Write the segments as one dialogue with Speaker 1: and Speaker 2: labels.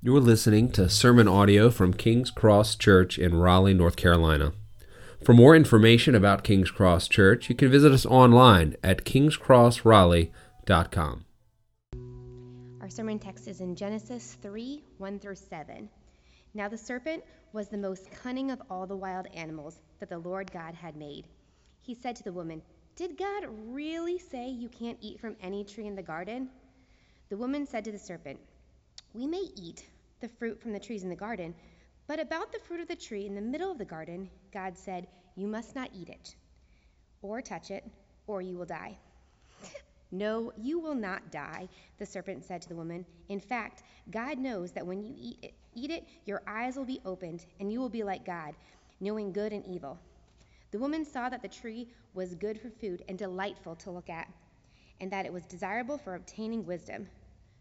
Speaker 1: You're listening to sermon audio from King's Cross Church in Raleigh, North Carolina. For more information about King's Cross Church, you can visit us online at kingscrossraleigh.com.
Speaker 2: Our sermon text is in Genesis 3 1 through 7. Now the serpent was the most cunning of all the wild animals that the Lord God had made. He said to the woman, Did God really say you can't eat from any tree in the garden? The woman said to the serpent, we may eat the fruit from the trees in the garden, but about the fruit of the tree in the middle of the garden, God said, You must not eat it, or touch it, or you will die. no, you will not die, the serpent said to the woman. In fact, God knows that when you eat it, eat it, your eyes will be opened, and you will be like God, knowing good and evil. The woman saw that the tree was good for food and delightful to look at, and that it was desirable for obtaining wisdom.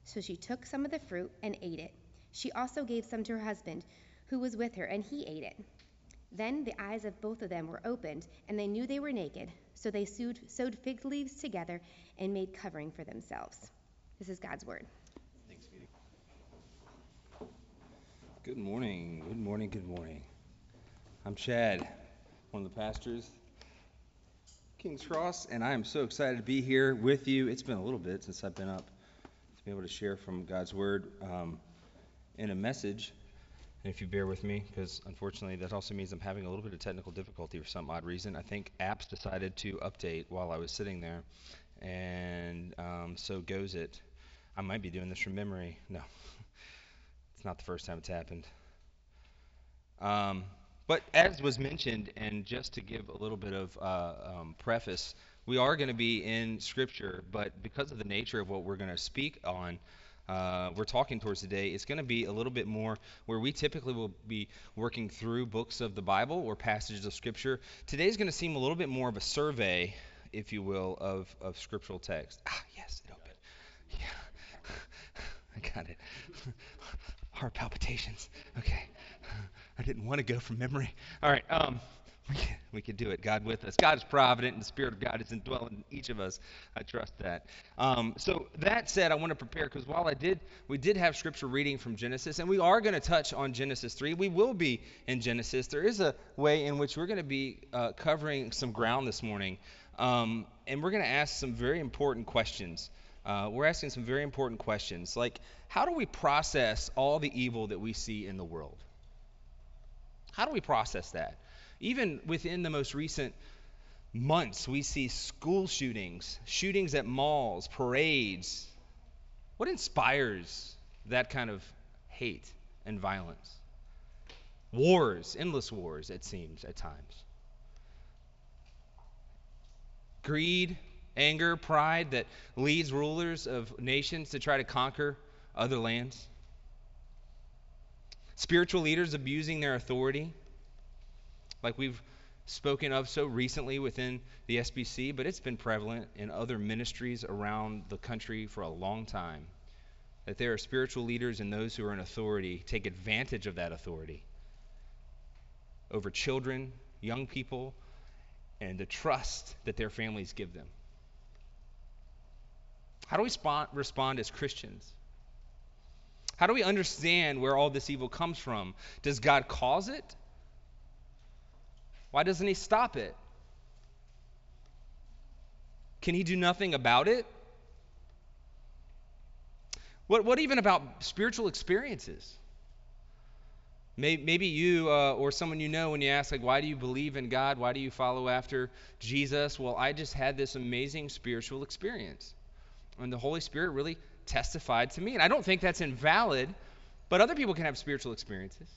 Speaker 2: So she took some of the fruit and ate it. She also gave some to her husband, who was with her, and he ate it. Then the eyes of both of them were opened, and they knew they were naked. So they sewed, sewed fig leaves together and made covering for themselves. This is God's word. Thanks, Peter.
Speaker 3: Good morning. Good morning. Good morning. I'm Chad, one of the pastors, King's Cross, and I am so excited to be here with you. It's been a little bit since I've been up be able to share from God's Word um, in a message. And if you bear with me, because unfortunately that also means I'm having a little bit of technical difficulty for some odd reason. I think apps decided to update while I was sitting there, and um, so goes it. I might be doing this from memory. No, it's not the first time it's happened. Um, but as was mentioned, and just to give a little bit of uh, um, preface, we are going to be in Scripture, but because of the nature of what we're going to speak on, uh, we're talking towards today, it's going to be a little bit more where we typically will be working through books of the Bible or passages of Scripture. Today is going to seem a little bit more of a survey, if you will, of, of scriptural text. Ah, yes, it opened. Yeah, I got it. Heart palpitations. Okay. I didn't want to go from memory. All right. Um, we could do it. God with us. God is provident, and the Spirit of God is indwelling in each of us. I trust that. Um, so that said, I want to prepare because while I did, we did have scripture reading from Genesis, and we are going to touch on Genesis three. We will be in Genesis. There is a way in which we're going to be uh, covering some ground this morning, um, and we're going to ask some very important questions. Uh, we're asking some very important questions, like how do we process all the evil that we see in the world? How do we process that? Even within the most recent months, we see school shootings, shootings at malls, parades. What inspires that kind of hate and violence? Wars, endless wars, it seems at times. Greed, anger, pride that leads rulers of nations to try to conquer other lands. Spiritual leaders abusing their authority like we've spoken of so recently within the SBC, but it's been prevalent in other ministries around the country for a long time. That there are spiritual leaders and those who are in authority take advantage of that authority over children, young people, and the trust that their families give them. How do we respond, as Christians? How do we understand where all this evil comes from? Does God cause it? Why doesn't he stop it? Can he do nothing about it? What, what even about spiritual experiences? Maybe you uh, or someone you know, when you ask, like, why do you believe in God? Why do you follow after Jesus? Well, I just had this amazing spiritual experience. And the Holy Spirit really testified to me. And I don't think that's invalid, but other people can have spiritual experiences.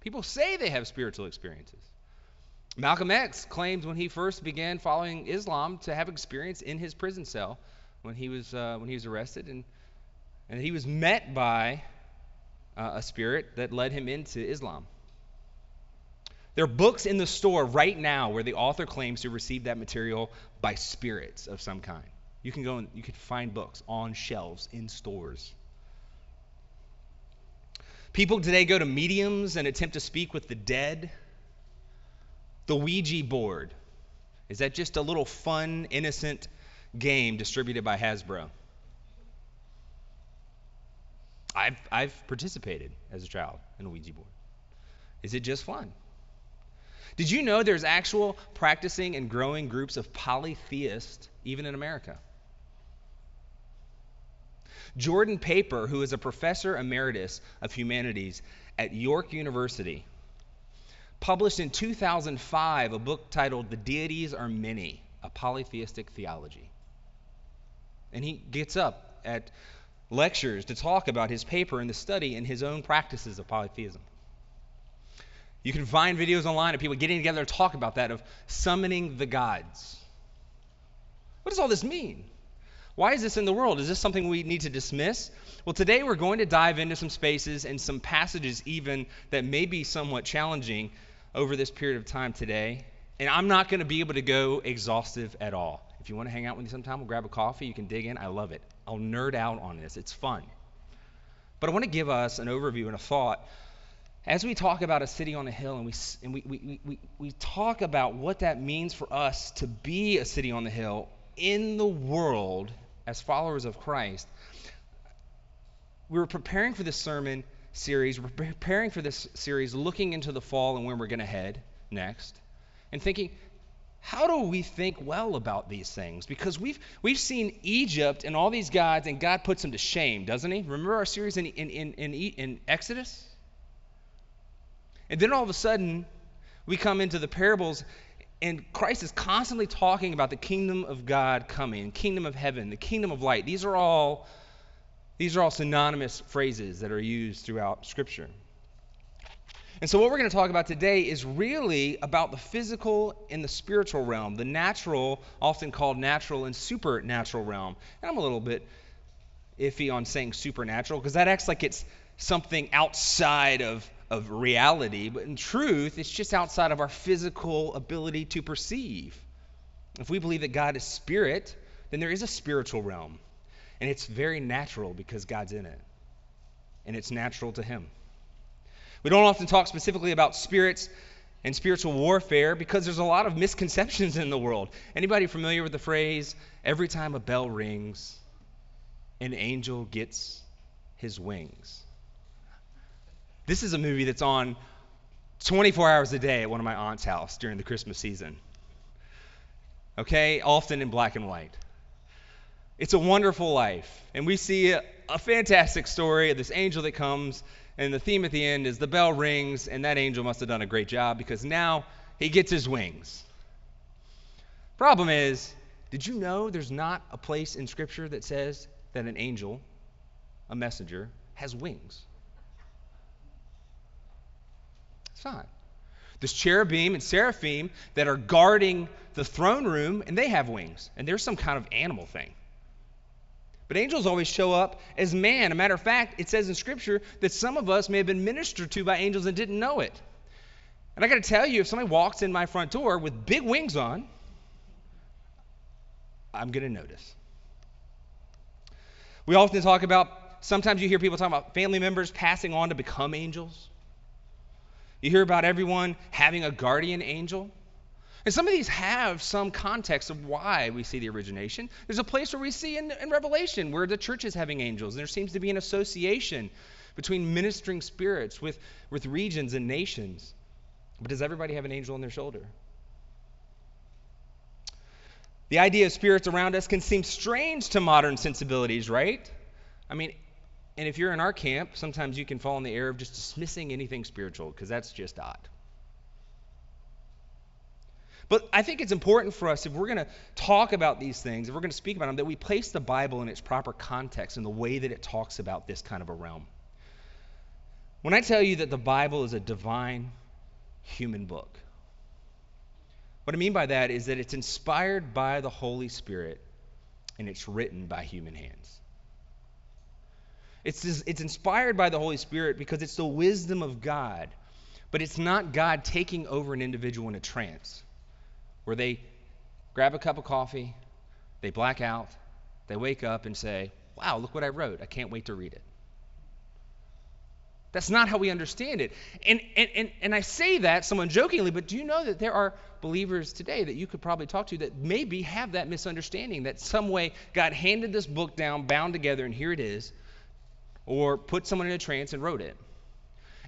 Speaker 3: People say they have spiritual experiences. Malcolm X claimed when he first began following Islam to have experience in his prison cell when he was uh, when he was arrested, and and he was met by uh, a spirit that led him into Islam. There are books in the store right now where the author claims to receive that material by spirits of some kind. You can go and you can find books on shelves in stores. People today go to mediums and attempt to speak with the dead. The Ouija board. Is that just a little fun, innocent game distributed by Hasbro? I've, I've participated as a child in a Ouija board. Is it just fun? Did you know there's actual practicing and growing groups of polytheists even in America? Jordan Paper, who is a professor emeritus of humanities at York University, published in 2005 a book titled The Deities Are Many A Polytheistic Theology. And he gets up at lectures to talk about his paper and the study and his own practices of polytheism. You can find videos online of people getting together to talk about that, of summoning the gods. What does all this mean? Why is this in the world? Is this something we need to dismiss? Well, today we're going to dive into some spaces and some passages, even that may be somewhat challenging over this period of time today. And I'm not going to be able to go exhaustive at all. If you want to hang out with me sometime, we'll grab a coffee. You can dig in. I love it. I'll nerd out on this. It's fun. But I want to give us an overview and a thought as we talk about a city on a hill and we, and we, we, we, we talk about what that means for us to be a city on the hill in the world as followers of Christ, we were preparing for this sermon series, we're preparing for this series, looking into the fall and where we're going to head next, and thinking, how do we think well about these things? Because we've, we've seen Egypt and all these gods, and God puts them to shame, doesn't He? Remember our series in, in, in, in, in Exodus? And then all of a sudden, we come into the parables, and Christ is constantly talking about the kingdom of God coming, kingdom of heaven, the kingdom of light. These are all these are all synonymous phrases that are used throughout Scripture. And so, what we're going to talk about today is really about the physical and the spiritual realm, the natural, often called natural and supernatural realm. And I'm a little bit iffy on saying supernatural because that acts like it's something outside of of reality, but in truth, it's just outside of our physical ability to perceive. If we believe that God is spirit, then there is a spiritual realm. And it's very natural because God's in it. And it's natural to Him. We don't often talk specifically about spirits and spiritual warfare because there's a lot of misconceptions in the world. Anybody familiar with the phrase, every time a bell rings, an angel gets his wings? This is a movie that's on 24 hours a day at one of my aunt's house during the Christmas season. Okay, often in black and white. It's a wonderful life. And we see a, fantastic story of this angel that comes, and the theme at the end is the bell rings, and that angel must have done a great job because now he gets his wings. Problem is, did you know there's not a place in Scripture that says that an angel, a messenger, has wings? It's not. There's cherubim and seraphim that are guarding the throne room, and they have wings. And there's some kind of animal thing. But angels always show up as man. A matter of fact, it says in Scripture that some of us may have been ministered to by angels and didn't know it. And I got to tell you, if somebody walks in my front door with big wings on, I'm going to notice. We often talk about, sometimes you hear people talk about family members passing on to become angels. You hear about everyone having a guardian angel. And some of these have some context of why we see the origination. There's a place where we see in, in, Revelation where the church is having angels, and there seems to be an association between ministering spirits with, with regions and nations. But does everybody have an angel on their shoulder? The idea of spirits around us can seem strange to modern sensibilities, right? I mean, and if you're in our camp, sometimes you can fall in the error of just dismissing anything spiritual because that's just odd. But I think it's important for us, if we're going to talk about these things, if we're going to speak about them, that we place the Bible in its proper context in the way that it talks about this kind of a realm. When I tell you that the Bible is a divine human book, what I mean by that is that it's inspired by the Holy Spirit and it's written by human hands. It's, it's inspired by the Holy Spirit because it's the wisdom of God, but it's not God taking over an individual in a trance where they grab a cup of coffee, they black out, they wake up and say, Wow, look what I wrote. I can't wait to read it. That's not how we understand it. And, and, and, and I say that someone jokingly, but do you know that there are believers today that you could probably talk to that maybe have that misunderstanding that some way God handed this book down, bound together, and here it is, or put someone in a trance and wrote it.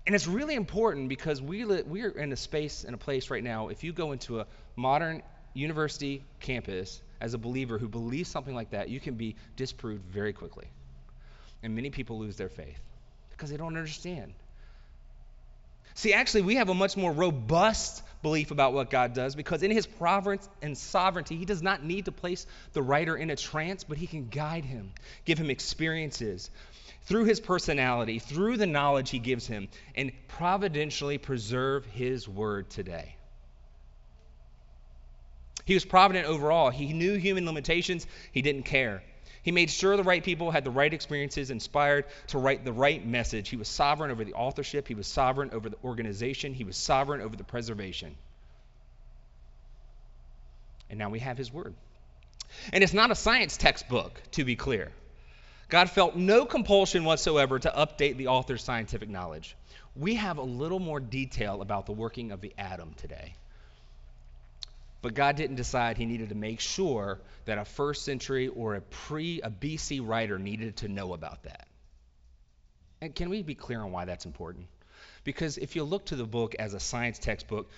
Speaker 3: And it's really important because we li- we're in a space and a place right now. If you go into a modern university campus as a believer who believes something like that, you can be disproved very quickly. And many people lose their faith because they don't understand. See, actually, we have a much more robust belief about what God does because in his providence and sovereignty, he does not need to place the writer in a trance, but he can guide him, give him experiences through his personality, through the knowledge he gives him, and providentially preserve his word today. He was provident overall. He knew human limitations, he didn't care. He made sure the right people had the right experiences, inspired to write the right message. He was sovereign over the authorship, he was sovereign over the organization, he was sovereign over the preservation. And now we have his word. And it's not a science textbook, to be clear. God felt no compulsion whatsoever to update the author's scientific knowledge. We have a little more detail about the working of the atom today. But God didn't decide he needed to make sure that a first century or a pre a BC writer needed to know about that. And can we be clear on why that's important? Because if you look to the book as a science textbook,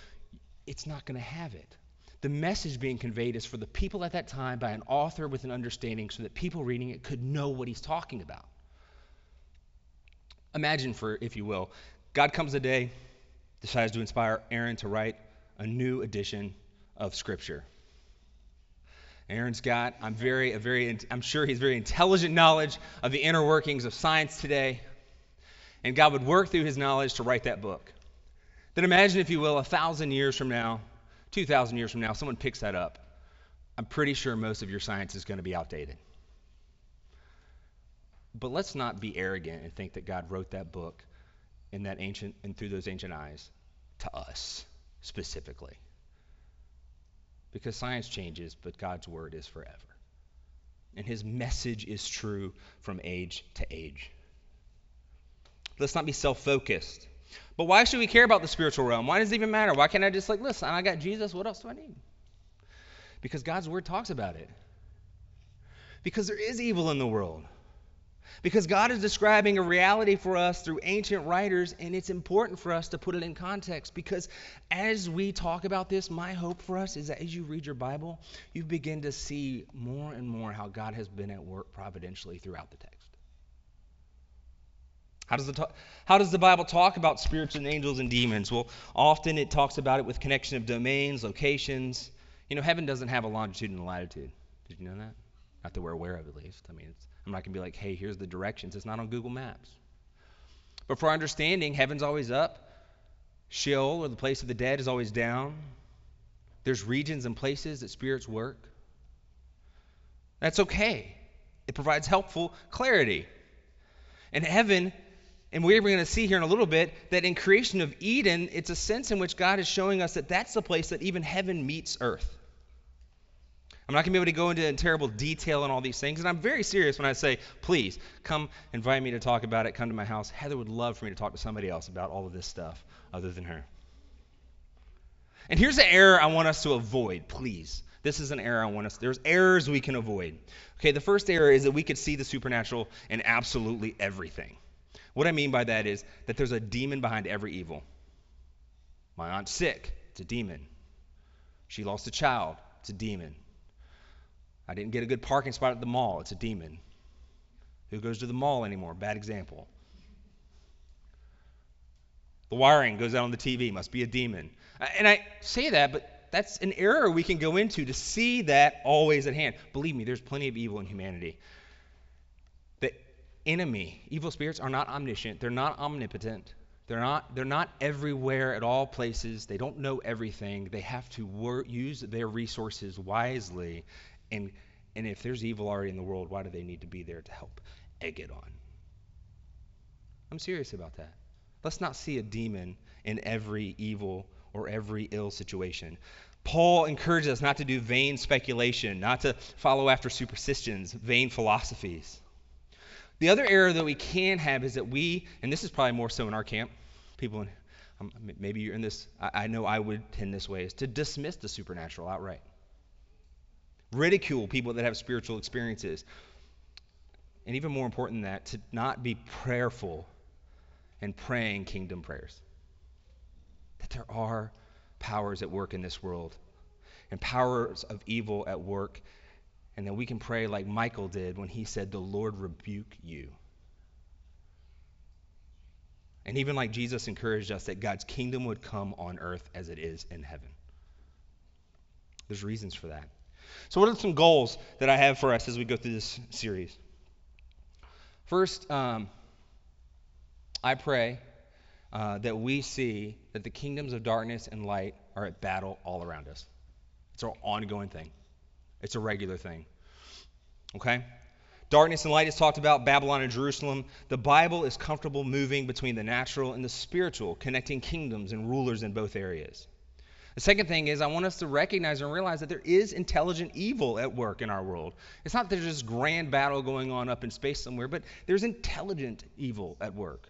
Speaker 3: it's not going to have it. The message being conveyed is for the people at that time by an author with an understanding so that people reading it could know what he's talking about. Imagine, for if you will, God comes a day, decides to inspire Aaron to write a new edition of Scripture. Aaron's got, I'm very, a very, I'm sure he's very intelligent knowledge of the inner workings of science today. And God would work through his knowledge to write that book. Then imagine, if you will, a thousand years from now, 2,000 years from now, someone picks that up. I'm pretty sure most of your science is going to be outdated. But let's not be arrogant and think that God wrote that book in that ancient and through those ancient eyes to us specifically because science changes, but God's word is forever. And his message is true from age to age. Let's not be self focused. But why should we care about the spiritual realm? Why does it even matter? Why can't I just, like, listen, I got Jesus. What else do I need? Because God's word talks about it. Because there is evil in the world. Because God is describing a reality for us through ancient writers, and it's important for us to put it in context. Because as we talk about this, my hope for us is that as you read your Bible, you begin to see more and more how God has been at work providentially throughout the text. How does, the how does the Bible talk about spirits and angels and demons? Well, often it talks about it with connection of domains, locations. You know, heaven doesn't have a longitude and a latitude. Did you know that? Not that we're aware of, at least. I mean, it's I'm not going to be like, hey, here's the directions. It's not on Google Maps. But for our understanding, heaven's always up. Sheol, or the place of the dead, is always down. There's regions and places that spirits work. That's okay. It provides helpful clarity. And heaven, and we're going to see here in a little bit that in creation of Eden, it's a sense in which God is showing us that that's the place that even heaven meets earth. I'm not going to be able to go into terrible detail on all these things. And I'm very serious when I say, please come invite me to talk about it. Come to my house. Heather would love for me to talk to somebody else about all of this stuff other than her. And here's the error I want us to avoid, please. This is an error I want us. There's errors we can avoid. Okay, the first error is that we could see the supernatural in absolutely everything. What I mean by that is that there's a demon behind every evil. My aunt's sick. It's a demon. She lost a child. It's a demon. I didn't get a good parking spot at the mall. It's a demon. Who goes to the mall anymore? Bad example. The wiring goes out on the TV. Must be a demon. Uh, and I say that, but that's an error we can go into to see that always at hand. Believe me, there's plenty of evil in humanity. The enemy, evil spirits, are not omniscient. They're not omnipotent. They're not, they're not everywhere at all places. They don't know everything. They have to wor- use their resources wisely and, and if there's evil already in the world, why do they need to be there to help egg it on? I'm serious about that. Let's not see a demon in every evil or every ill situation. Paul encourages us not to do vain speculation, not to follow after superstitions, vain philosophies. The other error that we can have is that we, and this is probably more so in our camp, people, in, um, maybe you're in this, I, I know I would tend this way, is to dismiss the supernatural outright ridicule people that have spiritual experiences. and even more important than that, to not be prayerful and praying kingdom prayers. That there are powers at work in this world and powers of evil at work, and that we can pray like Michael did when he said, The Lord rebuke you. And even like Jesus encouraged us that God's kingdom would come on earth as it is in heaven. There's reasons for that. So, what are some goals that I have for us as we go through this series? First, um, I pray uh, that we see that the kingdoms of darkness and light are at battle all around us. It's an ongoing thing, it's a regular thing. Okay? Darkness and light is talked about, Babylon and Jerusalem. The Bible is comfortable moving between the natural and the spiritual, connecting kingdoms and rulers in both areas. The second thing is, I want us to recognize and realize that there is intelligent evil at work in our world. It's not that there's this grand battle going on up in space somewhere, but there's intelligent evil at work.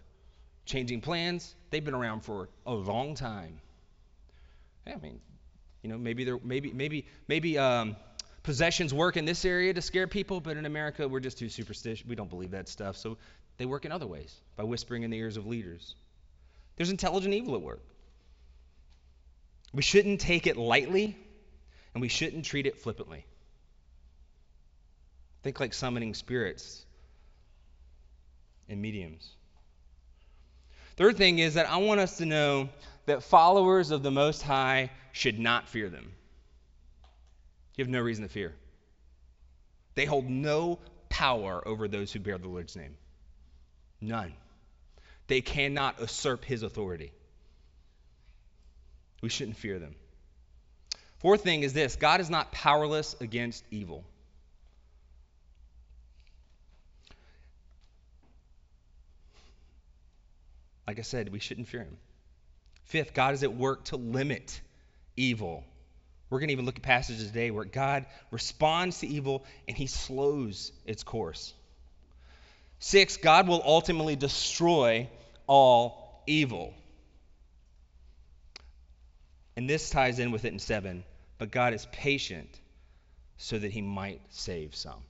Speaker 3: Changing plans, they've been around for a long time. I mean, you know, maybe there, maybe, maybe, maybe um, possessions work in this area to scare people, but in America we're just too superstitious. We don't believe that stuff, so they work in other ways by whispering in the ears of leaders. There's intelligent evil at work. We shouldn't take it lightly, and we shouldn't treat it flippantly. Think like summoning spirits and mediums. Third thing is that I want us to know that followers of the Most High should not fear them. You have no reason to fear. They hold no power over those who bear the Lord's name. None. They cannot usurp his authority. We shouldn't fear them. Fourth thing is this God is not powerless against evil. Like I said, we shouldn't fear him. Fifth, God is at work to limit evil. We're going to even look at passages today where God responds to evil and he slows its course. Six, God will ultimately destroy all evil. And this ties in with it in seven. But God is patient so that he might save some.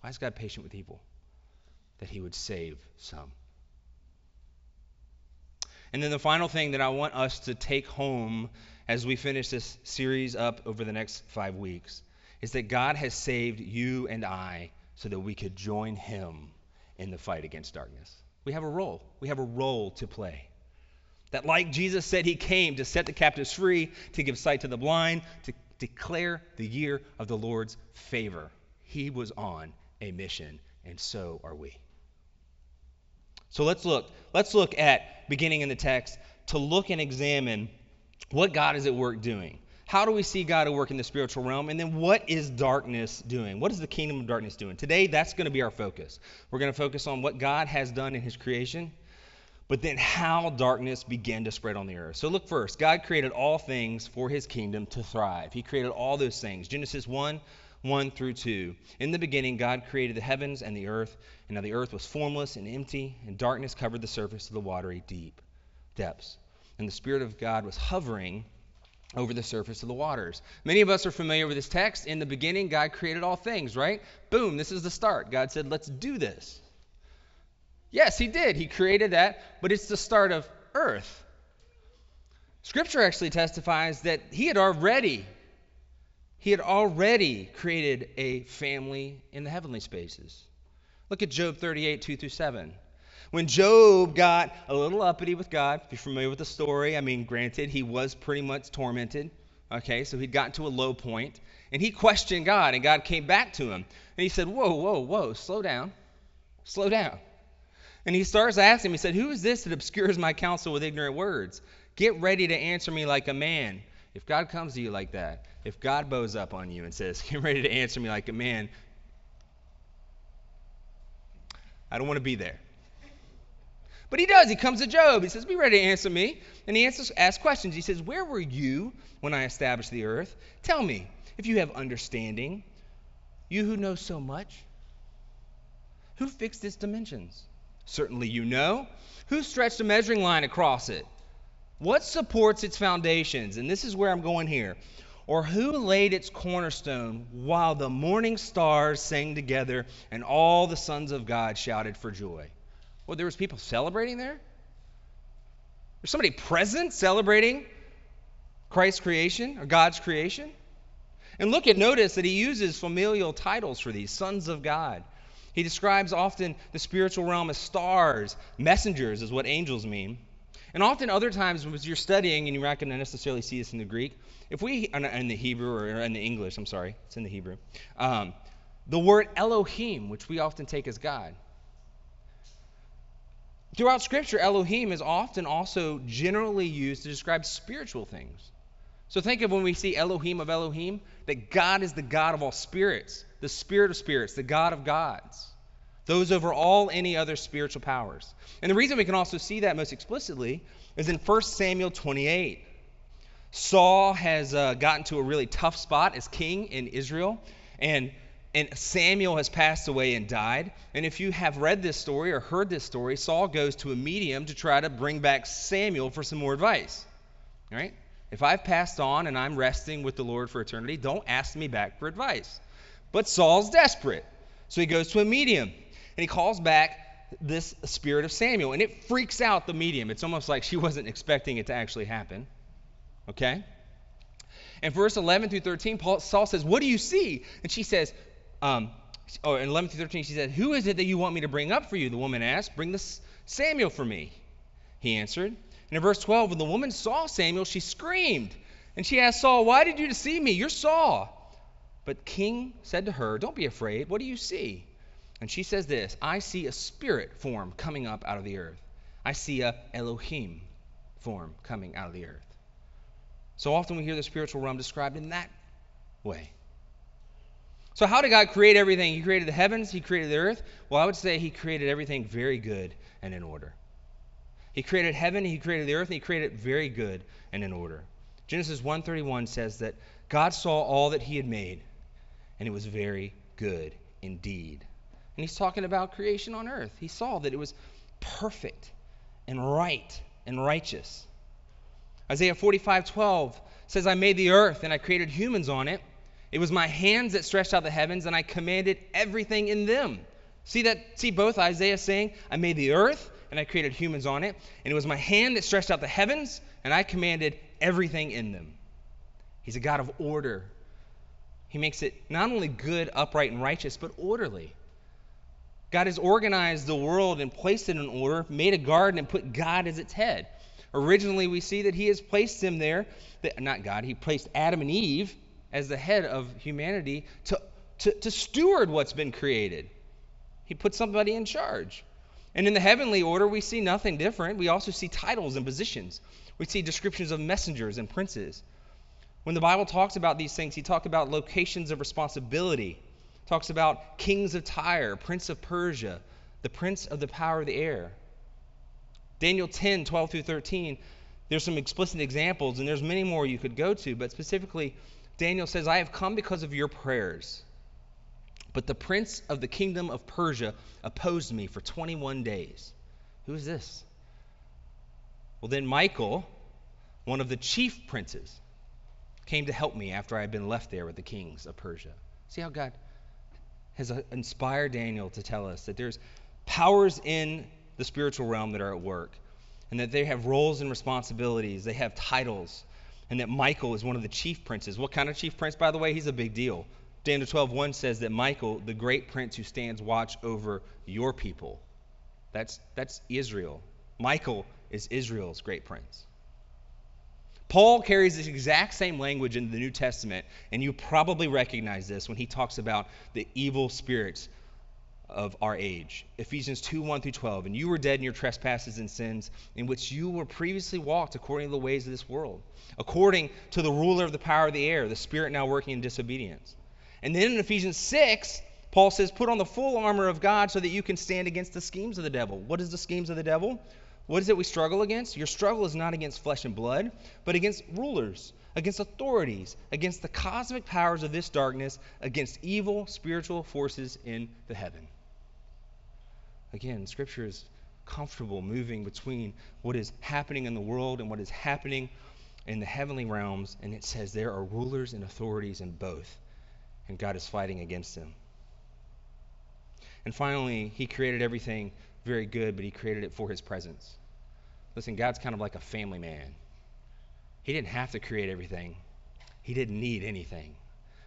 Speaker 3: Why is God patient with evil? That he would save some. And then the final thing that I want us to take home as we finish this series up over the next five weeks is that God has saved you and I so that we could join him in the fight against darkness. We have a role. We have a role to play. That, like Jesus said, he came to set the captives free, to give sight to the blind, to declare the year of the Lord's favor. He was on a mission, and so are we. So let's look. Let's look at beginning in the text to look and examine what God is at work doing. How do we see God at work in the spiritual realm? And then what is darkness doing? What is the kingdom of darkness doing? Today, that's going to be our focus. We're going to focus on what God has done in his creation but then how darkness began to spread on the earth. So look first. God created all things for his kingdom to thrive. He created all those things. Genesis 1 1 through 2. In the beginning, God created the heavens and the earth, and now the earth was formless and empty, and darkness covered the surface of the watery deep depths. And the Spirit of God was hovering over the surface of the waters. Many of us are familiar with this text. In the beginning, God created all things, right? Boom, this is the start. God said, let's do this. Yes, he did. He created that, but it's the start of earth. Scripture actually testifies that he had already he had already created a family in the heavenly spaces. Look at Job 38, 2 through 7. When Job got a little uppity with God, if you're familiar with the story, I mean, granted, he was pretty much tormented. Okay, so he'd gotten to a low point, and he questioned God, and God came back to him. And he said, Whoa, whoa, whoa, slow down. Slow down. And he starts asking him, he said, Who is this that obscures my counsel with ignorant words? Get ready to answer me like a man. If God comes to you like that, if God bows up on you and says, Get ready to answer me like a man, I don't want to be there. But he does. He comes to Job. He says, Be ready to answer me. And he answers, asks questions. He says, Where were you when I established the earth? Tell me, if you have understanding, you who know so much, who fixed its dimensions? Certainly you know. Who stretched a measuring line across it? What supports its foundations? And this is where I'm going here. Or who laid its cornerstone while the morning stars sang together and all the sons of God shouted for joy? Well, there was people celebrating there? There's somebody present celebrating Christ's creation or God's creation? And look at notice that he uses familial titles for these sons of God. He describes often the spiritual realm as stars, messengers is what angels mean. And often other times as you're studying and you're not going to necessarily see this in the Greek, if we in the Hebrew or in the English, I'm sorry, it's in the Hebrew. Um, the word Elohim, which we often take as God. Throughout Scripture, Elohim is often also generally used to describe spiritual things. So think of when we see Elohim of Elohim, that God is the God of all spirits, the spirit of spirits, the God of gods, those over all any other spiritual powers. And the reason we can also see that most explicitly is in 1 Samuel 28. Saul has uh, gotten to a really tough spot as king in Israel, and and Samuel has passed away and died. And if you have read this story or heard this story, Saul goes to a medium to try to bring back Samuel for some more advice. Right? If I've passed on and I'm resting with the Lord for eternity, don't ask me back for advice. But Saul's desperate. So he goes to a medium and he calls back this spirit of Samuel. And it freaks out the medium. It's almost like she wasn't expecting it to actually happen. Okay? And verse 11 through 13, Paul, Saul says, What do you see? And she says, um, oh, in 11 through 13, she said, Who is it that you want me to bring up for you? The woman asked, Bring this Samuel for me. He answered, and in verse 12, when the woman saw Samuel, she screamed. And she asked Saul, Why did you deceive me? You're Saul. But King said to her, Don't be afraid. What do you see? And she says this I see a spirit form coming up out of the earth. I see a Elohim form coming out of the earth. So often we hear the spiritual realm described in that way. So, how did God create everything? He created the heavens, He created the earth. Well, I would say He created everything very good and in order. He created heaven, he created the earth, and he created it very good and in order. Genesis 1:31 says that God saw all that he had made, and it was very good indeed. And he's talking about creation on earth. He saw that it was perfect and right and righteous. Isaiah 45:12 says, "I made the earth and I created humans on it. It was my hands that stretched out the heavens, and I commanded everything in them." See that? See both Isaiah saying, "I made the earth and I created humans on it. And it was my hand that stretched out the heavens, and I commanded everything in them. He's a God of order. He makes it not only good, upright, and righteous, but orderly. God has organized the world and placed it in order, made a garden, and put God as its head. Originally, we see that He has placed him there, that, not God, He placed Adam and Eve as the head of humanity to, to, to steward what's been created. He put somebody in charge. And in the heavenly order, we see nothing different. We also see titles and positions. We see descriptions of messengers and princes. When the Bible talks about these things, he talks about locations of responsibility. Talks about kings of Tyre, prince of Persia, the prince of the power of the air. Daniel 10, 12 through 13, there's some explicit examples, and there's many more you could go to, but specifically, Daniel says, I have come because of your prayers. But the prince of the kingdom of Persia opposed me for 21 days. Who is this? Well, then Michael, one of the chief princes, came to help me after I had been left there with the kings of Persia. See how God has uh, inspired Daniel to tell us that there's powers in the spiritual realm that are at work, and that they have roles and responsibilities, they have titles, and that Michael is one of the chief princes. What kind of chief prince, by the way? He's a big deal. Daniel 12:1 says that Michael, the great prince who stands watch over your people. That's that's Israel. Michael is Israel's great prince. Paul carries this exact same language in the New Testament, and you probably recognize this when he talks about the evil spirits of our age. Ephesians 2 1 through 12. And you were dead in your trespasses and sins, in which you were previously walked according to the ways of this world, according to the ruler of the power of the air, the spirit now working in disobedience and then in Ephesians 6, Paul says, Put on the full armor of God so that you can stand against the schemes of the devil. What is the schemes of the devil? What is it we struggle against? Your struggle is not against flesh and blood, but against rulers, against authorities, against the cosmic powers of this darkness, against evil spiritual forces in the heaven. Again, Scripture is comfortable moving between what is happening in the world and what is happening in the heavenly realms, and it says there are rulers and authorities in both, and God is fighting against them. And finally, He created everything very good, but He created it for His presence. Listen, God's kind of like a family man. He didn't have to create everything, He didn't need anything,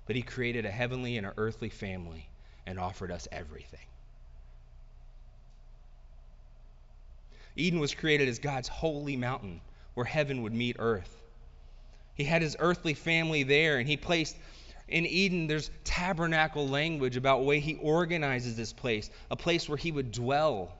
Speaker 3: but He created a heavenly and an earthly family and offered us everything. Eden was created as God's holy mountain where heaven would meet earth. He had his earthly family there, and he placed in Eden, there's tabernacle language about way he organizes this place, a place where he would dwell.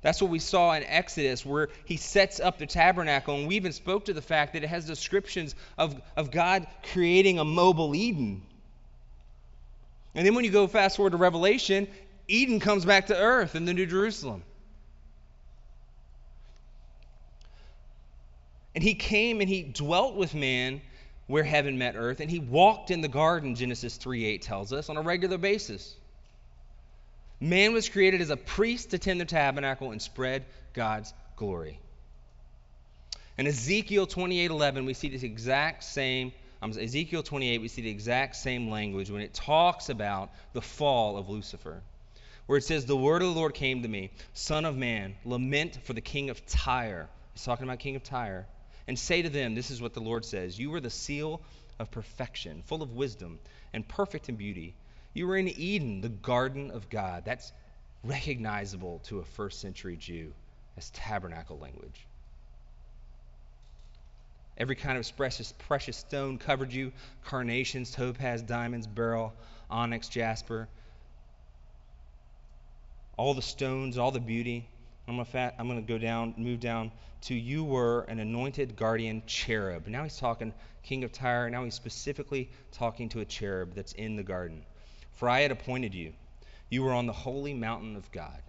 Speaker 3: That's what we saw in Exodus, where he sets up the tabernacle. And we even spoke to the fact that it has descriptions of, of God creating a mobile Eden. And then when you go fast forward to Revelation, Eden comes back to earth in the New Jerusalem. And he came and he dwelt with man where heaven met earth, and he walked in the garden, Genesis 3 8 tells us, on a regular basis. Man was created as a priest to tend the tabernacle and spread God's glory. In Ezekiel 28 11, we see this exact same, um, Ezekiel 28, we see the exact same language when it talks about the fall of Lucifer where it says, The word of the Lord came to me, Son of man, lament for the king of Tyre. He's talking about king of Tyre and say to them, This is what the Lord says You are the seal of perfection, full of wisdom, and perfect in beauty. You were in Eden, the garden of God. That's recognizable to a first century Jew as tabernacle language. Every kind of precious, precious stone covered you carnations, topaz, diamonds, beryl, onyx, jasper. All the stones, all the beauty. I'm going to go down, move down to you were an anointed guardian cherub. Now he's talking king of Tyre. Now he's specifically talking to a cherub that's in the garden. For I had appointed you. You were on the holy mountain of God.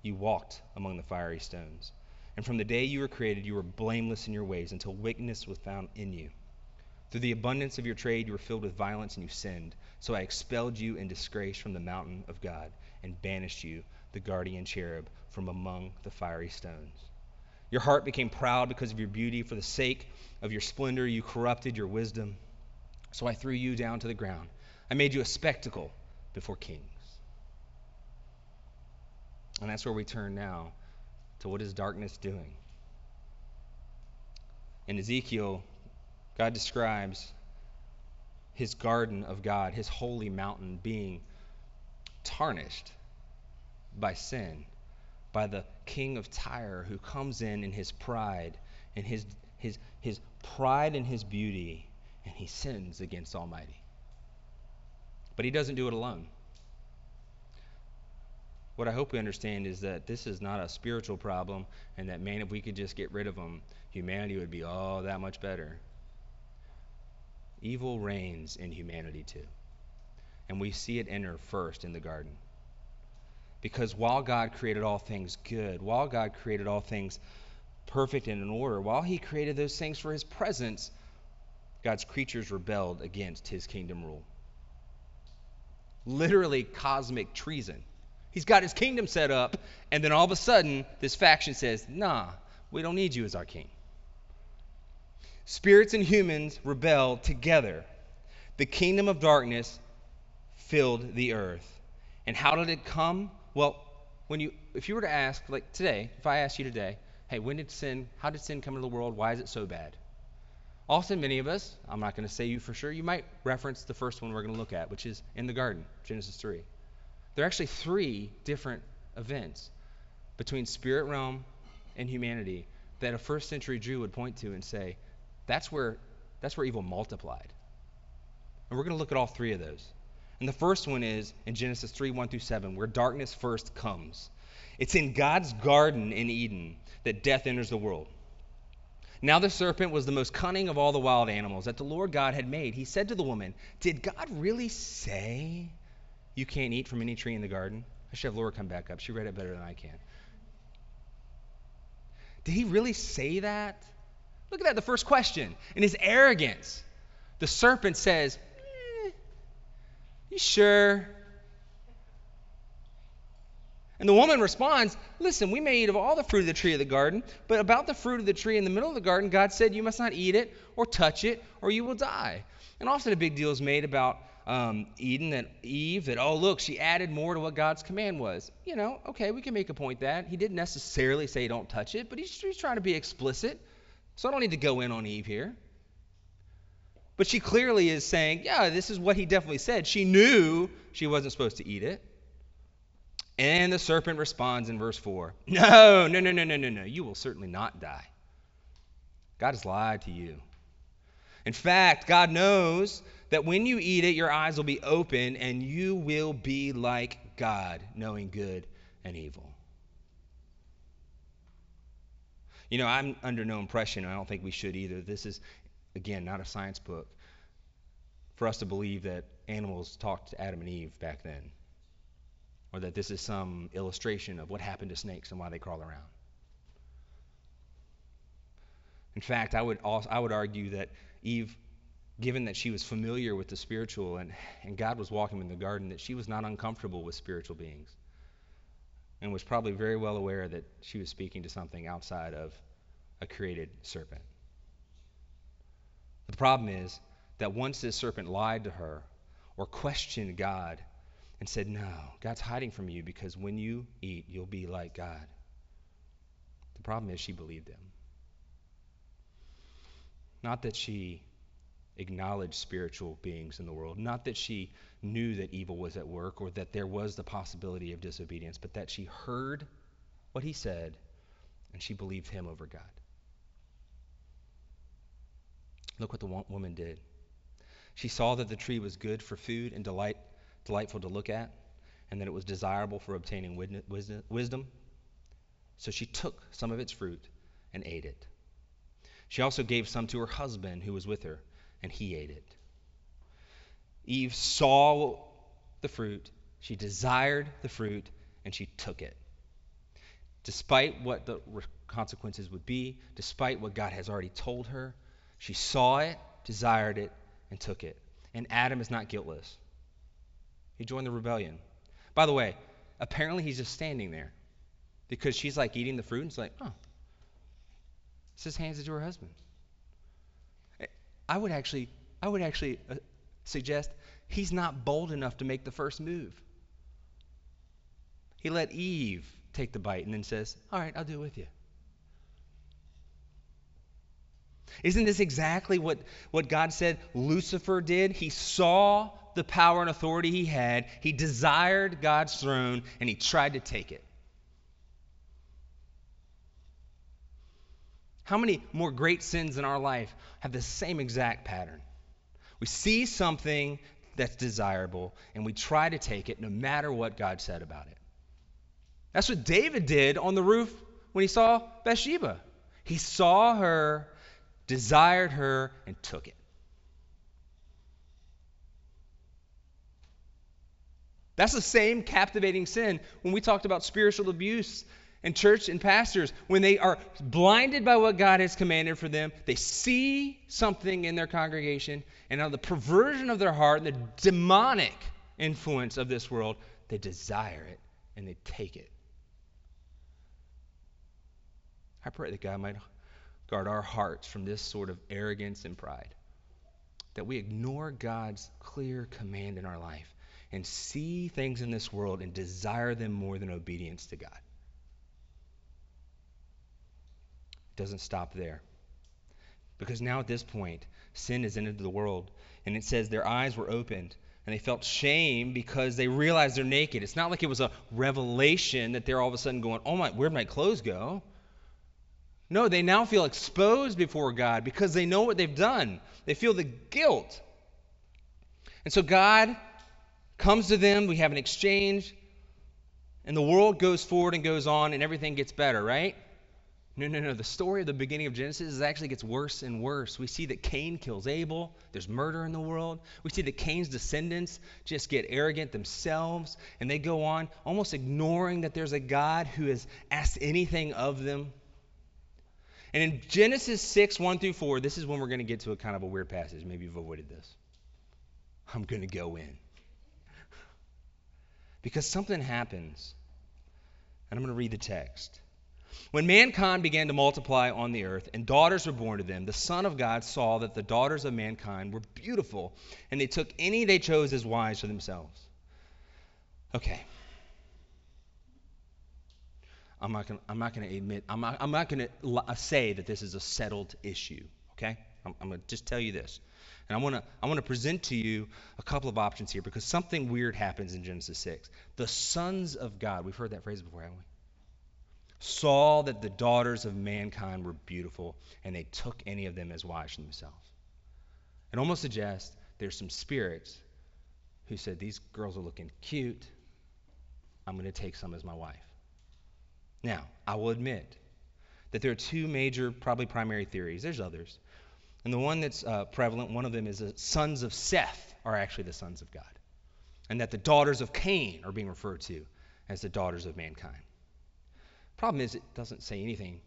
Speaker 3: You walked among the fiery stones. And from the day you were created, you were blameless in your ways until wickedness was found in you. Through the abundance of your trade, you were filled with violence and you sinned. So I expelled you in disgrace from the mountain of God and banished you, the guardian cherub, from among the fiery stones. Your heart became proud because of your beauty. For the sake of your splendor, you corrupted your wisdom. So I threw you down to the ground. I made you a spectacle before kings. And that's where we turn now to what is darkness doing? In Ezekiel, God describes his garden of God, his holy mountain, being tarnished by sin by the king of Tyre who comes in in his pride and his, his, his pride and his beauty, and he sins against Almighty. But he doesn't do it alone. What I hope we understand is that this is not a spiritual problem, and that, man, if we could just get rid of them, humanity would be all that much better. Evil reigns in humanity too. And we see it enter first in the garden. Because while God created all things good, while God created all things perfect and in order, while He created those things for His presence, God's creatures rebelled against His kingdom rule. Literally cosmic treason. He's got His kingdom set up, and then all of a sudden, this faction says, nah, we don't need you as our king. Spirits and humans rebel together. The kingdom of darkness filled the earth. And how did it come? Well, when you, if you were to ask, like today, if I asked you today, hey, when did sin, how did sin come into the world? Why is it so bad? Often, many of us, I'm not going to say you for sure, you might reference the first one we're going to look at, which is in the garden, Genesis 3. There are actually three different events between spirit realm and humanity that a first century Jew would point to and say, that's where, that's where evil multiplied. And we're going to look at all three of those. And the first one is in Genesis 3 1 through 7, where darkness first comes. It's in God's garden in Eden that death enters the world. Now the serpent was the most cunning of all the wild animals that the Lord God had made. He said to the woman, Did God really say you can't eat from any tree in the garden? I should have Laura come back up. She read it better than I can. Did he really say that? Look at that, the first question. In his arrogance, the serpent says, eh, you sure? And the woman responds, Listen, we may eat of all the fruit of the tree of the garden, but about the fruit of the tree in the middle of the garden, God said, You must not eat it or touch it, or you will die. And often a big deal is made about um, Eden, and Eve, that, oh, look, she added more to what God's command was. You know, okay, we can make a point that. He didn't necessarily say don't touch it, but he's, he's trying to be explicit. So I don't need to go in on Eve here. But she clearly is saying, yeah, this is what he definitely said. She knew she wasn't supposed to eat it. And the serpent responds in verse 4 No, no, no, no, no, no, no. You will certainly not die. God has lied to you. In fact, God knows that when you eat it, your eyes will be open and you will be like God, knowing good and evil. You know, I'm under no impression, I don't think we should either. This is again, not a science book, for us to believe that animals talked to Adam and Eve back then, or that this is some illustration of what happened to snakes and why they crawl around. In fact, I would also, I would argue that Eve, given that she was familiar with the spiritual and, and God was walking in the garden, that she was not uncomfortable with spiritual beings and was probably very well aware that she was speaking to something outside of a created serpent. The problem is that once this serpent lied to her or questioned God and said, No, God's hiding from you because when you eat, you'll be like God. The problem is she believed him. Not that she acknowledged spiritual beings in the world, not that she knew that evil was at work or that there was the possibility of disobedience, but that she heard what he said and she believed him over God. Look what the woman did. She saw that the tree was good for food and delight, delightful to look at, and that it was desirable for obtaining wisdom. So she took some of its fruit and ate it. She also gave some to her husband who was with her, and he ate it. Eve saw the fruit, she desired the fruit, and she took it. Despite what the consequences would be, despite what God has already told her, she saw it, desired it, and took it. And Adam is not guiltless. He joined the rebellion. By the way, apparently he's just standing there because she's like eating the fruit and it's like, oh, says hands it to her husband. I would actually, I would actually uh, suggest he's not bold enough to make the first move. He let Eve take the bite and then says, All right, I'll do it with you. Isn't this exactly what, what God said Lucifer did? He saw the power and authority he had, he desired God's throne, and he tried to take it. How many more great sins in our life have the same exact pattern? We see something that's desirable and we try to take it no matter what God said about it. That's what David did on the roof when he saw Bathsheba. He saw her desired her, and took it. That's the same captivating sin when we talked about spiritual abuse and church and pastors. When they are blinded by what God has commanded for them, they see something in their congregation, and out of the perversion of their heart, and the demonic influence of this world, they desire it and they take it. I pray that God might guard our hearts from this sort of arrogance and pride. That we ignore God's clear command in our life and see things in this world and desire them more than obedience to God. It doesn't stop there. Because now at this point, sin has entered the world. And it says their eyes were opened and they felt shame because they realized they're naked. It's not like it was a revelation that they're all of a sudden going, oh my, where'd my clothes go? No, they now feel exposed before God because they know what they've done. They feel the guilt. And so God comes to them, we have an exchange, and the world goes forward and goes on, and everything gets better, right? No, no, no. The story of the beginning of Genesis is actually gets worse and worse. We see that Cain kills Abel. There's murder in the world. We see that Cain's descendants just get arrogant themselves, and they go on almost ignoring that there's a God who has asked anything of them. And in Genesis 6, 1 through 4, this is when we're going to get to a kind of a weird passage. Maybe you've avoided this. I'm going to go in. Because something happens And I'm going to read the text. When mankind began to multiply on the earth and daughters were born to them, the Son of God saw that the daughters of mankind were beautiful, and they took any they chose as wives for themselves. Okay. I'm not gonna, I'm not to admit, I'm not, I'm not going to uh, say that this is a settled issue, okay? I'm, I'm to just tell you this. And I want to I want to present to you a couple of options here because something weird happens in Genesis 6. The sons of God, we've heard that phrase before, haven't we? Saw that the daughters of mankind were beautiful, and they took any of them as wives for themselves. It almost suggests there's some spirits who said, These girls are looking cute. I'm going to take some as my wife. Now, I will admit that there are two major, probably primary theories. There's others. And the one that's uh, prevalent, one of them is the sons of Seth are actually the sons of God. And that the daughters of Cain are being referred to as the daughters of mankind. Problem is, it doesn't say anything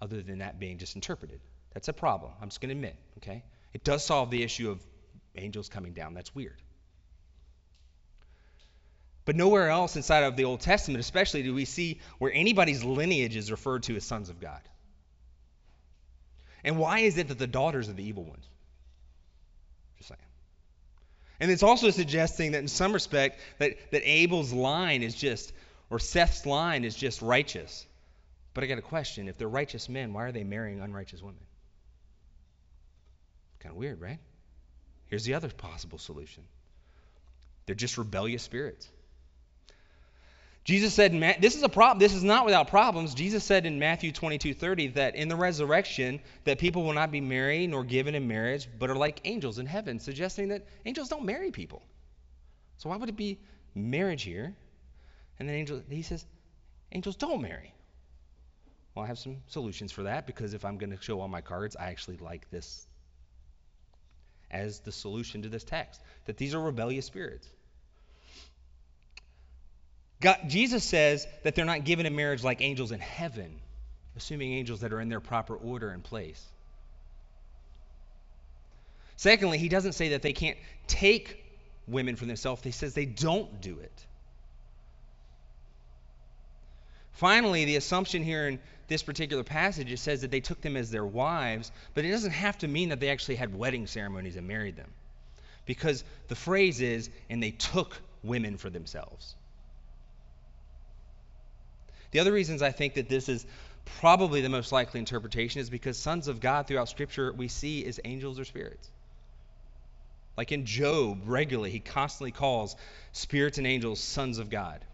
Speaker 3: other than that being just interpreted. That's a problem. I'm just going to admit, okay? It does solve the issue of angels coming down. That's weird. But nowhere else inside of the Old Testament, especially, do we see where anybody's lineage is referred to as sons of God. And why is it that the daughters are the evil ones? Just saying. And it's also suggesting that in some respect that, that Abel's line is just, or Seth's line is just righteous. But I got a question. If they're righteous men, why are they marrying unrighteous women? Kind of weird, right? Here's the other possible solution. They're just rebellious spirits. Jesus said, this is a problem. This is not without problems. Jesus said in Matthew 22:30 that in the resurrection that people will not be married nor given in marriage, but are like angels in heaven, suggesting that angels don't marry people. So why would it be marriage here? And then angel, he says, angels don't marry. Well, I have some solutions for that because if I'm going to show all my cards, I actually like this as the solution to this text that these are rebellious spirits. God, Jesus says that they're not given in marriage like angels in heaven, assuming angels that are in their proper order and place. Secondly, he doesn't say that they can't take women for themselves, he says they don't do it. Finally, the assumption here in this particular passage it says that they took them as their wives, but it doesn't have to mean that they actually had wedding ceremonies and married them. Because the phrase is, and they took women for themselves. The other reasons I think that this is probably the most likely interpretation is because sons of God throughout Scripture we see as angels or spirits. Like in Job, regularly, he constantly calls spirits and angels sons of God.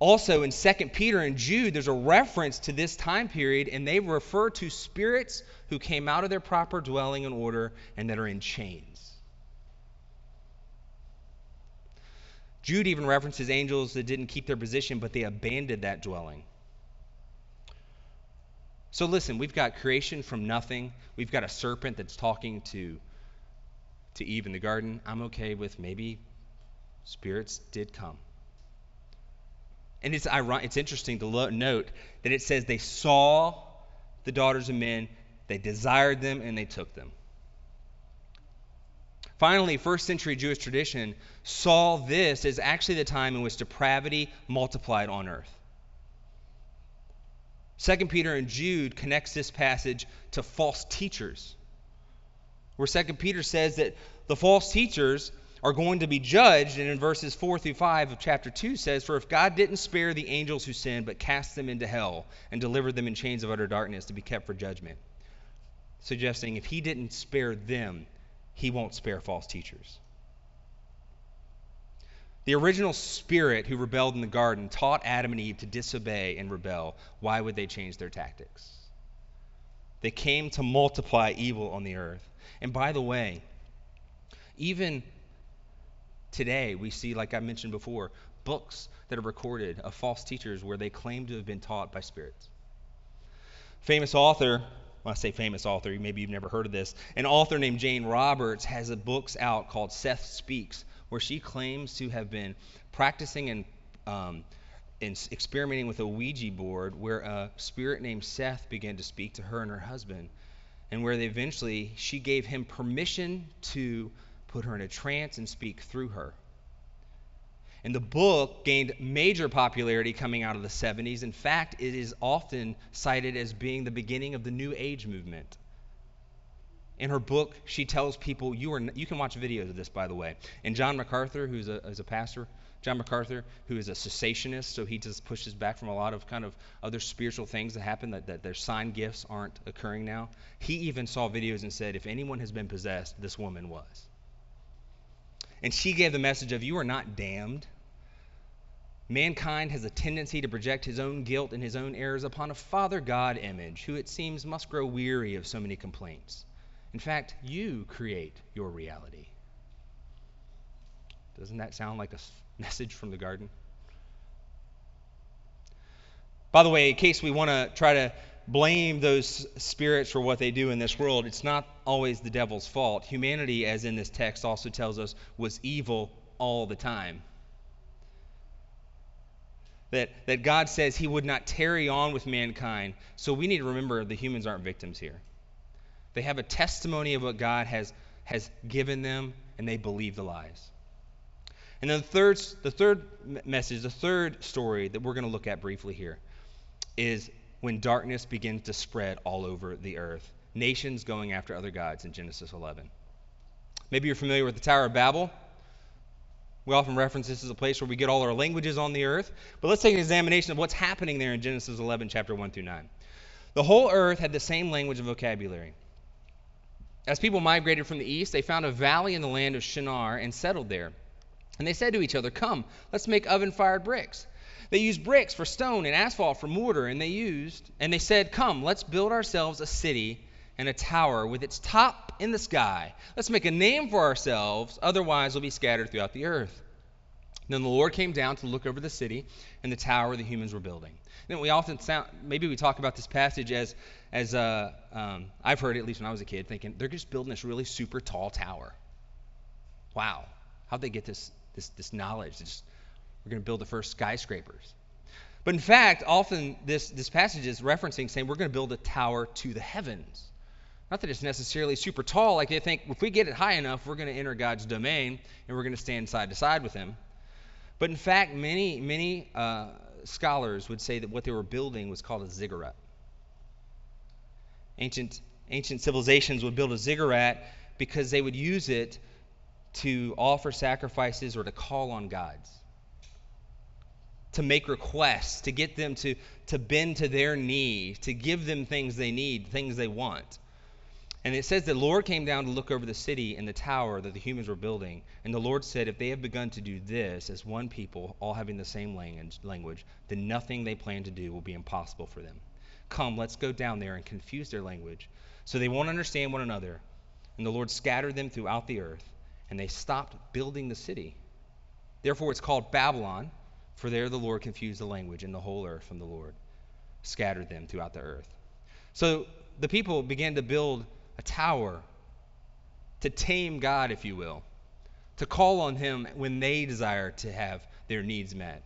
Speaker 3: Also, in 2 Peter and Jude, there's a reference to this time period, and they refer to spirits who came out of their proper dwelling and order and that are in chains. Jude even references angels that didn't keep their position, but they abandoned that dwelling. So listen, we've got creation from nothing. We've got a serpent that's talking to to Eve in the garden. I'm okay with maybe spirits did come. And it's ironic, it's interesting to lo- note that it says they saw the daughters of men, they desired them, and they took them. Finally, first century Jewish tradition saw this as actually the time in which depravity multiplied on earth. 2 Peter and Jude connects this passage to false teachers. Where 2 Peter says that the false teachers are going to be judged, and in verses 4 through 5 of chapter 2 says, For if God didn't spare the angels who sinned, but cast them into hell and delivered them in chains of utter darkness to be kept for judgment, suggesting if he didn't spare them, he won't spare false teachers. The original spirit who rebelled in the garden taught Adam and Eve to disobey and rebel. Why would they change their tactics? They came to multiply evil on the earth. And by the way, even today, we see, like I mentioned before, books that are recorded of false teachers where they claim to have been taught by spirits. Famous author when I say famous author, maybe you've never heard of this. An author named Jane Roberts has a books out called Seth Speaks, where she claims to have been practicing and, um, and experimenting with a Ouija board, where a spirit named Seth began to speak to her and her husband, and where they eventually she gave him permission to put her in a trance and speak through her. And the book gained major popularity coming out of the 70s. In fact, it is often cited as being the beginning of the New Age movement. In her book, she tells people you are you can watch videos of this by the way. And John MacArthur, who's a, is a pastor, John MacArthur, who is a cessationist, so he just pushes back from a lot of kind of other spiritual things that happen that, that their sign gifts aren't occurring now. He even saw videos and said, if anyone has been possessed, this woman was. And she gave the message of you are not damned. Mankind has a tendency to project his own guilt and his own errors upon a Father God image, who it seems must grow weary of so many complaints. In fact, you create your reality. Doesn't that sound like a message from the garden? By the way, in case we want to try to blame those spirits for what they do in this world, it's not always the devil's fault. Humanity, as in this text also tells us, was evil all the time. That, that God says he would not tarry on with mankind. So we need to remember the humans aren't victims here. They have a testimony of what God has, has given them, and they believe the lies. And then the third, the third message, the third story that we're going to look at briefly here is when darkness begins to spread all over the earth. Nations going after other gods in Genesis 11. Maybe you're familiar with the Tower of Babel. We often reference this as a place where we get all our languages on the earth. But let's take an examination of what's happening there in Genesis 11, chapter 1 through 9. The whole earth had the same language and vocabulary. As people migrated from the east, they found a valley in the land of Shinar and settled there. And they said to each other, Come, let's make oven fired bricks. They used bricks for stone and asphalt for mortar, and they used, and they said, Come, let's build ourselves a city and a tower with its top in the sky. Let's make a name for ourselves, otherwise we'll be scattered throughout the earth. Then the Lord came down to look over the city and the tower the humans were building. Then we often sound, maybe we talk about this passage as, as uh, um, I've heard it at least when I was a kid, thinking they're just building this really super tall tower. Wow, how'd they get this this, this knowledge. This, we're going to build the first skyscrapers. But in fact, often this, this passage is referencing saying we're going to build a tower to the heavens. Not that it's necessarily super tall, like they think if we get it high enough, we're going to enter God's domain and we're going to stand side to side with Him. But in fact, many, many uh, scholars would say that what they were building was called a ziggurat. Ancient, ancient civilizations would build a ziggurat because they would use it to offer sacrifices or to call on gods, to make requests, to get them to, to bend to their knee, to give them things they need, things they want. And it says the Lord came down to look over the city and the tower that the humans were building. And the Lord said, If they have begun to do this as one people, all having the same language, then nothing they plan to do will be impossible for them. Come, let's go down there and confuse their language so they won't understand one another. And the Lord scattered them throughout the earth and they stopped building the city. Therefore, it's called Babylon, for there the Lord confused the language in the whole earth from the Lord, scattered them throughout the earth. So the people began to build a tower to tame God, if you will, to call on Him when they desire to have their needs met,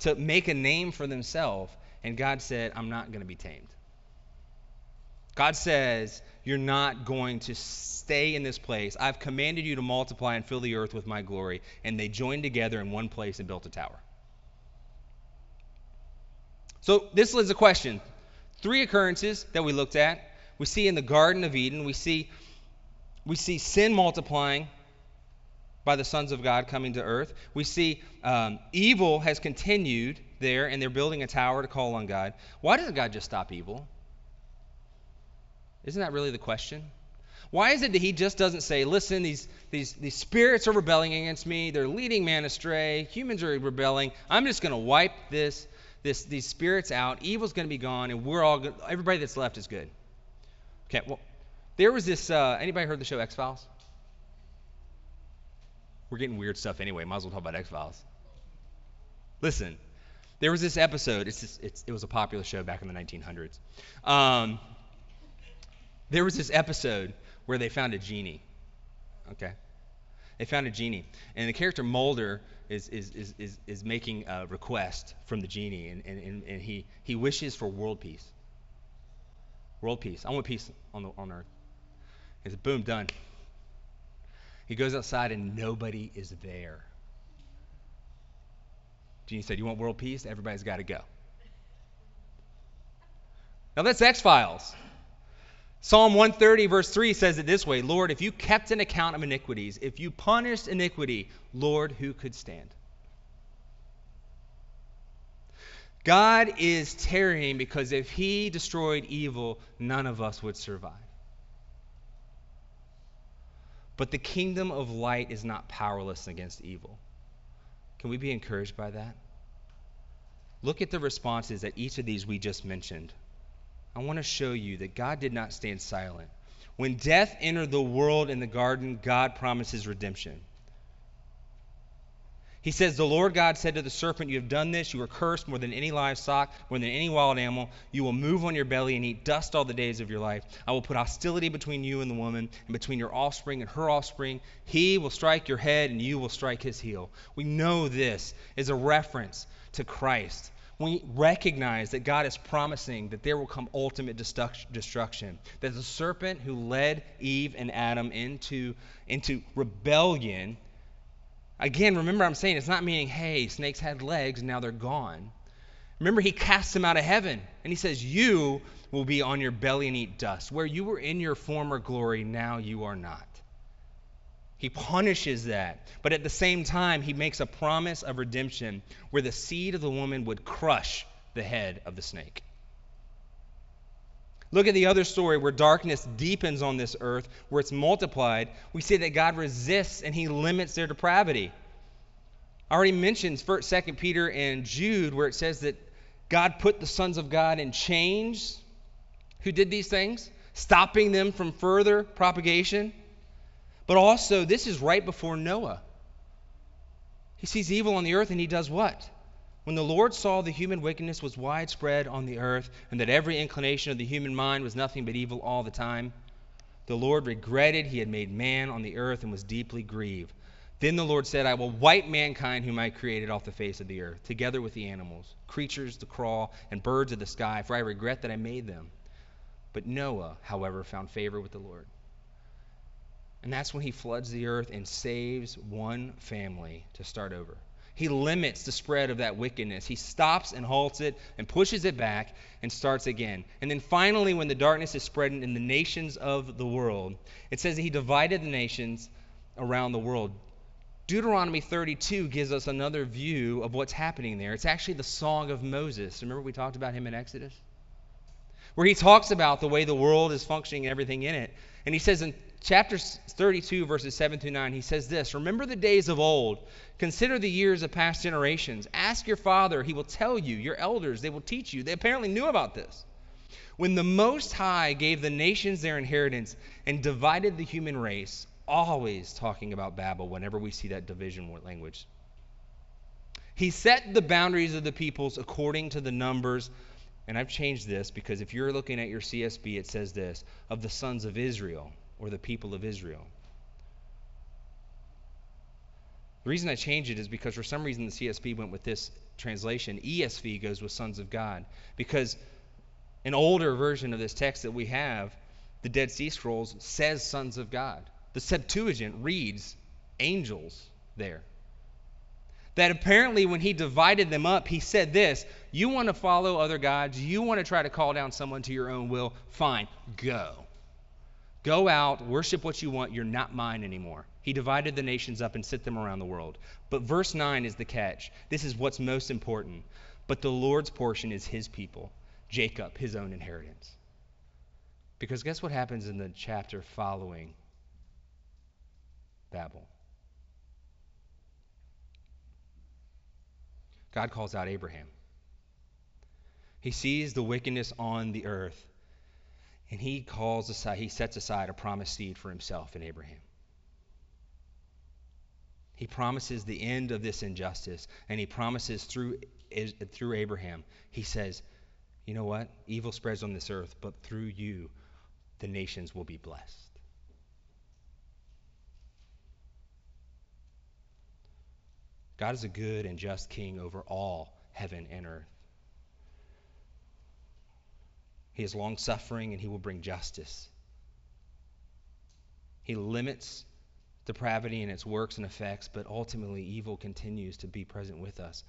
Speaker 3: to make a name for themselves. And God said, I'm not going to be tamed. God says, You're not going to stay in this place. I've commanded you to multiply and fill the earth with my glory. And they joined together in one place and built a tower. So, this is a question. Three occurrences that we looked at. We see in the Garden of Eden, we see, we see sin multiplying by the sons of God coming to earth. We see um, evil has continued there, and they're building a tower to call on God. Why doesn't God just stop evil? Isn't that really the question? Why is it that he just doesn't say, listen, these, these, these spirits are rebelling against me, they're leading man astray, humans are rebelling, I'm just going to wipe this, this, these spirits out, evil's going to be gone, and we're all everybody that's left is good. Okay, well, there was this, uh, anybody heard the show X-Files? We're getting weird stuff anyway, might as well talk about X-Files. Listen, there was this episode, it's, just, it's it was a popular show back in the 1900s. Um, there was this episode where they found a genie. Okay? They found a genie. And the character Mulder is, is, is, is, is making a request from the genie, and, and, and he, he wishes for world peace. World peace. I want peace on, the, on earth. He said, boom, done. He goes outside, and nobody is there. Genie said, You want world peace? Everybody's got to go. Now that's X Files. Psalm 130, verse 3 says it this way Lord, if you kept an account of iniquities, if you punished iniquity, Lord, who could stand? God is tarrying because if he destroyed evil, none of us would survive. But the kingdom of light is not powerless against evil. Can we be encouraged by that? Look at the responses at each of these we just mentioned. I want to show you that God did not stand silent. When death entered the world in the garden, God promises redemption. He says, The Lord God said to the serpent, You have done this. You are cursed more than any livestock, more than any wild animal. You will move on your belly and eat dust all the days of your life. I will put hostility between you and the woman, and between your offspring and her offspring. He will strike your head, and you will strike his heel. We know this is a reference to Christ. We recognize that God is promising that there will come ultimate destruction. That the serpent who led Eve and Adam into, into rebellion Again, remember I'm saying it's not meaning, hey, snakes had legs and now they're gone. Remember, he casts them out of heaven and he says, You will be on your belly and eat dust. Where you were in your former glory, now you are not. He punishes that. But at the same time, he makes a promise of redemption where the seed of the woman would crush the head of the snake. Look at the other story where darkness deepens on this earth, where it's multiplied. We see that God resists and he limits their depravity. I already mentioned 1st, 2nd Peter and Jude, where it says that God put the sons of God in chains. Who did these things? Stopping them from further propagation. But also, this is right before Noah. He sees evil on the earth and he does what? When the Lord saw the human wickedness was widespread on the earth, and that every inclination of the human mind was nothing but evil all the time, the Lord regretted he had made man on the earth and was deeply grieved. Then the Lord said, I will wipe mankind whom I created off the face of the earth, together with the animals, creatures that crawl, and birds of the sky, for I regret that I made them. But Noah, however, found favor with the Lord. And that's when he floods the earth and saves one family to start over. He limits the spread of that wickedness. He stops and halts it and pushes it back and starts again. And then finally, when the darkness is spreading in the nations of the world, it says that he divided the nations around the world. Deuteronomy 32 gives us another view of what's happening there. It's actually the Song of Moses. Remember we talked about him in Exodus? Where he talks about the way the world is functioning and everything in it. And he says in chapter 32, verses 7 through 9, he says this Remember the days of old. Consider the years of past generations. Ask your father, he will tell you. Your elders, they will teach you. They apparently knew about this. When the Most High gave the nations their inheritance and divided the human race, always talking about Babel whenever we see that division language. He set the boundaries of the peoples according to the numbers and I've changed this because if you're looking at your CSB, it says this of the sons of Israel or the people of Israel. The reason I changed it is because for some reason the CSB went with this translation. ESV goes with sons of God because an older version of this text that we have, the Dead Sea Scrolls, says sons of God. The Septuagint reads angels there that apparently when he divided them up, he said this You want to follow other gods, you want to try to call down someone to your own will, fine, go. Go out, worship what you want, you're not mine anymore. He divided the nations up and set them around the world. But verse 9 is the catch. This is what's most important. But the Lord's portion is his people, Jacob, his own inheritance. Because guess what happens in the chapter following Babel? God calls out Abraham. He sees the wickedness on the earth, and he calls aside, he sets aside a promised seed for himself in Abraham. He promises the end of this injustice, and he promises through, through Abraham, he says, You know what? Evil spreads on this earth, but through you, the nations will be blessed. God is a good and just king over all heaven and earth. He is long suffering and he will bring justice. He limits depravity and its works and effects, but ultimately evil continues to be present with us.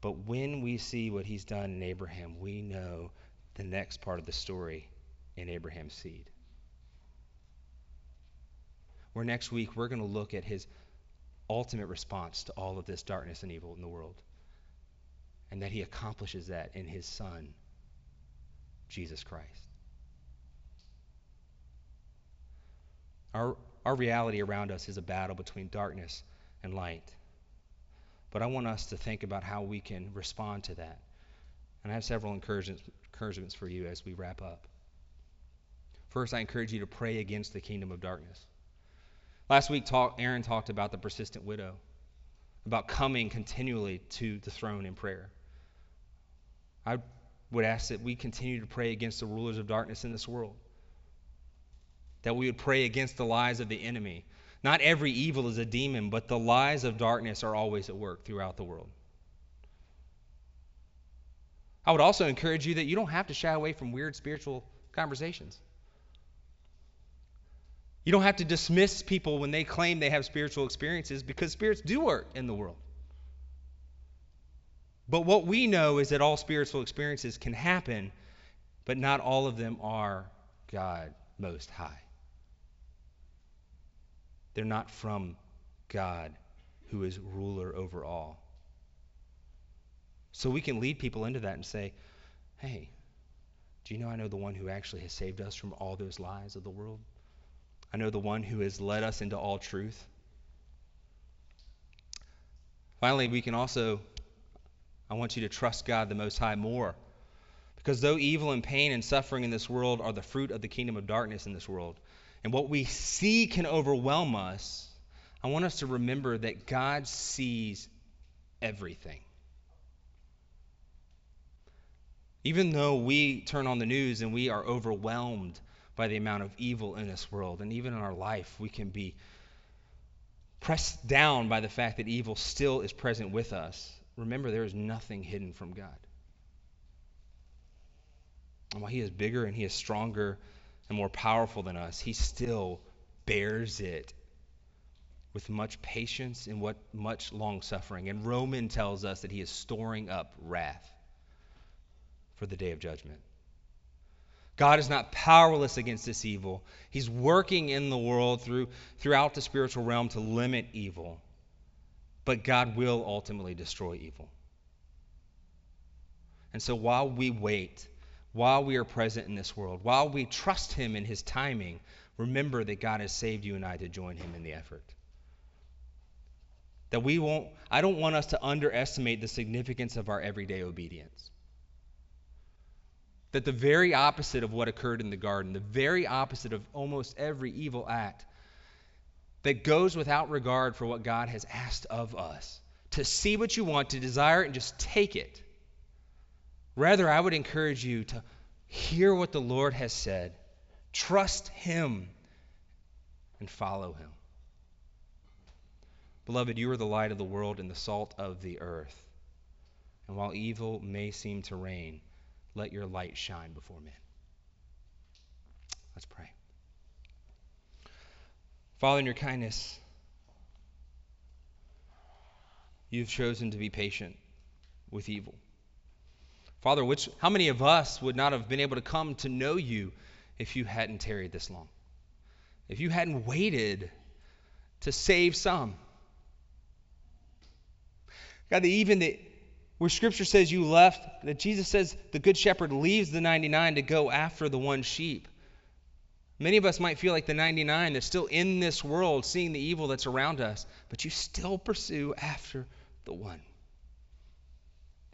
Speaker 3: But when we see what he's done in Abraham, we know the next part of the story in Abraham's seed. Where next week we're going to look at his ultimate response to all of this darkness and evil in the world. And that he accomplishes that in his son, Jesus Christ. Our, our reality around us is a battle between darkness and light. But I want us to think about how we can respond to that. And I have several encouragements, encouragements for you as we wrap up. First, I encourage you to pray against the kingdom of darkness. Last week, talk, Aaron talked about the persistent widow, about coming continually to the throne in prayer. I would ask that we continue to pray against the rulers of darkness in this world, that we would pray against the lies of the enemy. Not every evil is a demon, but the lies of darkness are always at work throughout the world. I would also encourage you that you don't have to shy away from weird spiritual conversations. You don't have to dismiss people when they claim they have spiritual experiences because spirits do work in the world. But what we know is that all spiritual experiences can happen, but not all of them are God Most High. They're not from God, who is ruler over all. So we can lead people into that and say, hey, do you know I know the one who actually has saved us from all those lies of the world? I know the one who has led us into all truth. Finally, we can also, I want you to trust God the Most High more. Because though evil and pain and suffering in this world are the fruit of the kingdom of darkness in this world, and what we see can overwhelm us, I want us to remember that God sees everything. Even though we turn on the news and we are overwhelmed by the amount of evil in this world, and even in our life, we can be pressed down by the fact that evil still is present with us. Remember, there is nothing hidden from God. And while He is bigger and He is stronger and more powerful than us, He still bears it with much patience and what much long suffering. And Roman tells us that He is storing up wrath for the day of judgment. God is not powerless against this evil. He's working in the world through, throughout the spiritual realm to limit evil. But God will ultimately destroy evil. And so while we wait, while we are present in this world, while we trust Him in His timing, remember that God has saved you and I to join Him in the effort. That we won't, I don't want us to underestimate the significance of our everyday obedience. That the very opposite of what occurred in the garden, the very opposite of almost every evil act, that goes without regard for what God has asked of us, to see what you want, to desire it, and just take it. Rather, I would encourage you to hear what the Lord has said, trust Him, and follow Him. Beloved, you are the light of the world and the salt of the earth. And while evil may seem to reign, let your light shine before men. Let's pray. Father, in your kindness, you've chosen to be patient with evil. Father, which, how many of us would not have been able to come to know you if you hadn't tarried this long? If you hadn't waited to save some? God, even that where Scripture says you left, that Jesus says the Good Shepherd leaves the 99 to go after the one sheep. Many of us might feel like the 99 that's still in this world, seeing the evil that's around us, but you still pursue after the one.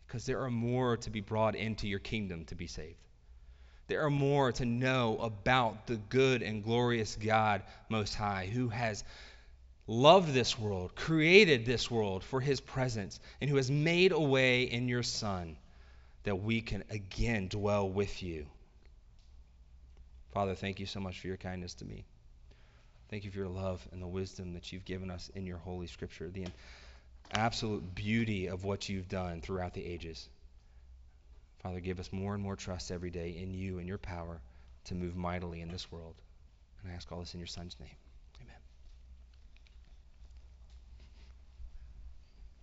Speaker 3: Because there are more to be brought into your kingdom to be saved. There are more to know about the good and glorious God Most High, who has loved this world, created this world for his presence, and who has made a way in your Son that we can again dwell with you. Father, thank you so much for your kindness to me. Thank you for your love and the wisdom that you've given us in your Holy Scripture, the absolute beauty of what you've done throughout the ages. Father, give us more and more trust every day in you and your power to move mightily in this world. And I ask all this in your Son's name.